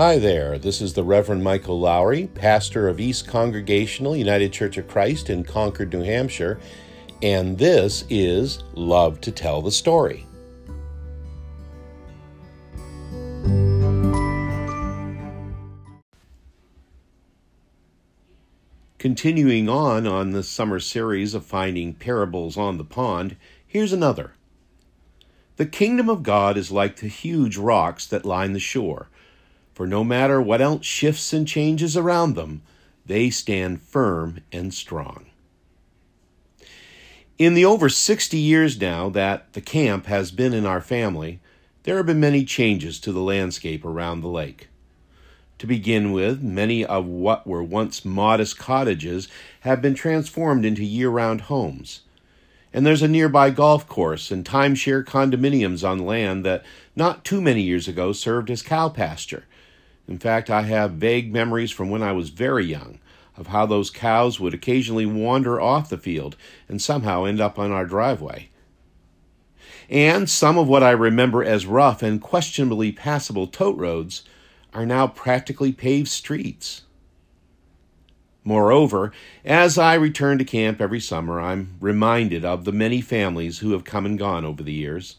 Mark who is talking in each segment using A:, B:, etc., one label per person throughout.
A: Hi there, this is the Reverend Michael Lowry, pastor of East Congregational United Church of Christ in Concord, New Hampshire, and this is Love to Tell the Story. Continuing on on the summer series of finding parables on the pond, here's another. The kingdom of God is like the huge rocks that line the shore for no matter what else shifts and changes around them, they stand firm and strong. In the over 60 years now that the camp has been in our family, there have been many changes to the landscape around the lake. To begin with, many of what were once modest cottages have been transformed into year round homes. And there's a nearby golf course and timeshare condominiums on land that not too many years ago served as cow pasture in fact, I have vague memories from when I was very young of how those cows would occasionally wander off the field and somehow end up on our driveway. And some of what I remember as rough and questionably passable tote roads are now practically paved streets. Moreover, as I return to camp every summer, I'm reminded of the many families who have come and gone over the years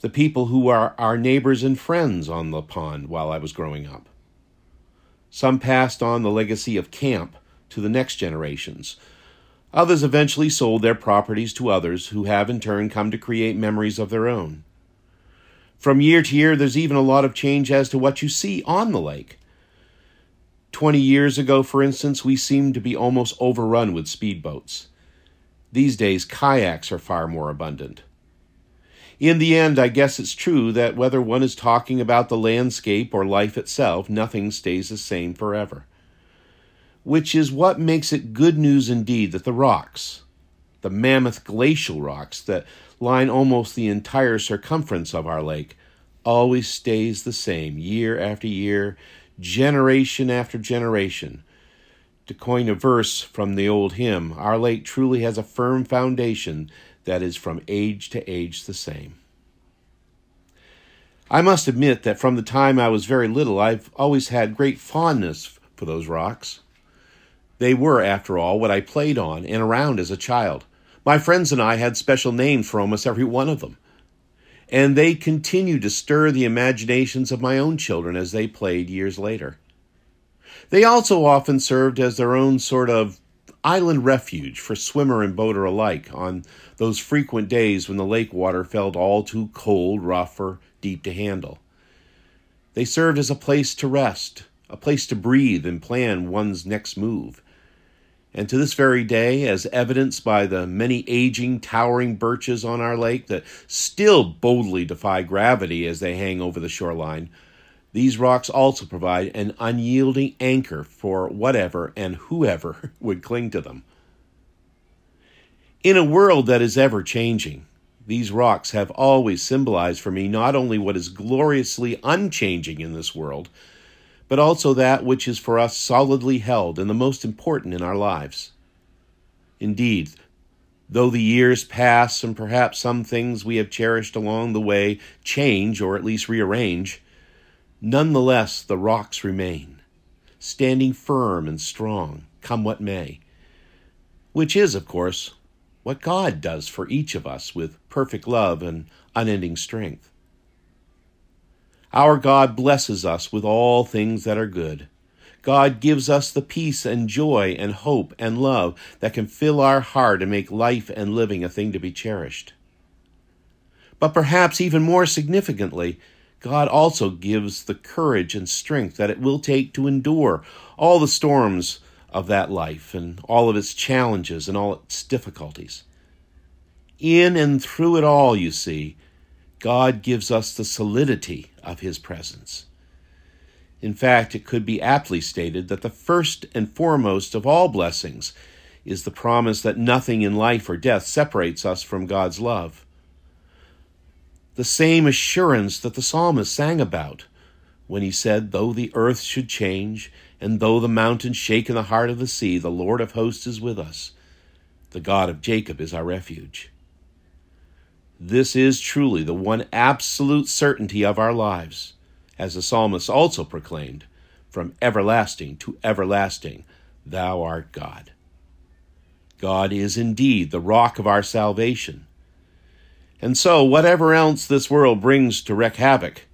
A: the people who are our neighbors and friends on the pond while I was growing up. Some passed on the legacy of camp to the next generations. Others eventually sold their properties to others who have in turn come to create memories of their own. From year to year, there's even a lot of change as to what you see on the lake. Twenty years ago, for instance, we seemed to be almost overrun with speedboats. These days, kayaks are far more abundant in the end, I guess it's true that whether one is talking about the landscape or life itself, nothing stays the same forever. Which is what makes it good news indeed that the rocks, the mammoth glacial rocks that line almost the entire circumference of our lake, always stays the same year after year, generation after generation. To coin a verse from the old hymn, our lake truly has a firm foundation that is from age to age the same. I must admit that from the time I was very little, I've always had great fondness for those rocks. They were, after all, what I played on and around as a child. My friends and I had special names for almost every one of them. And they continued to stir the imaginations of my own children as they played years later. They also often served as their own sort of island refuge for swimmer and boater alike on those frequent days when the lake water felt all too cold, rough, or deep to handle. They served as a place to rest, a place to breathe and plan one's next move. And to this very day, as evidenced by the many aging, towering birches on our lake that still boldly defy gravity as they hang over the shoreline, these rocks also provide an unyielding anchor for whatever and whoever would cling to them. In a world that is ever changing, these rocks have always symbolized for me not only what is gloriously unchanging in this world, but also that which is for us solidly held and the most important in our lives. Indeed, though the years pass and perhaps some things we have cherished along the way change or at least rearrange, Nonetheless, the rocks remain, standing firm and strong, come what may. Which is, of course, what God does for each of us with perfect love and unending strength. Our God blesses us with all things that are good. God gives us the peace and joy and hope and love that can fill our heart and make life and living a thing to be cherished. But perhaps even more significantly, God also gives the courage and strength that it will take to endure all the storms of that life and all of its challenges and all its difficulties. In and through it all, you see, God gives us the solidity of His presence. In fact, it could be aptly stated that the first and foremost of all blessings is the promise that nothing in life or death separates us from God's love the same assurance that the psalmist sang about when he said, Though the earth should change, and though the mountains shake in the heart of the sea, the Lord of hosts is with us. The God of Jacob is our refuge. This is truly the one absolute certainty of our lives, as the psalmist also proclaimed, from everlasting to everlasting, thou art God. God is indeed the rock of our salvation. And so, whatever else this world brings to wreak havoc,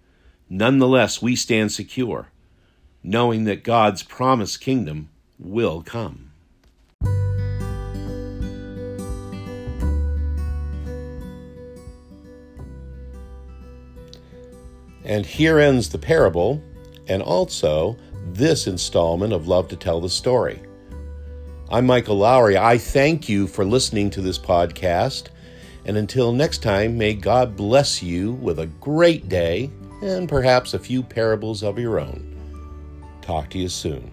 A: nonetheless we stand secure, knowing that God's promised kingdom will come. And here ends the parable, and also this installment of Love to Tell the Story. I'm Michael Lowry. I thank you for listening to this podcast. And until next time, may God bless you with a great day and perhaps a few parables of your own. Talk to you soon.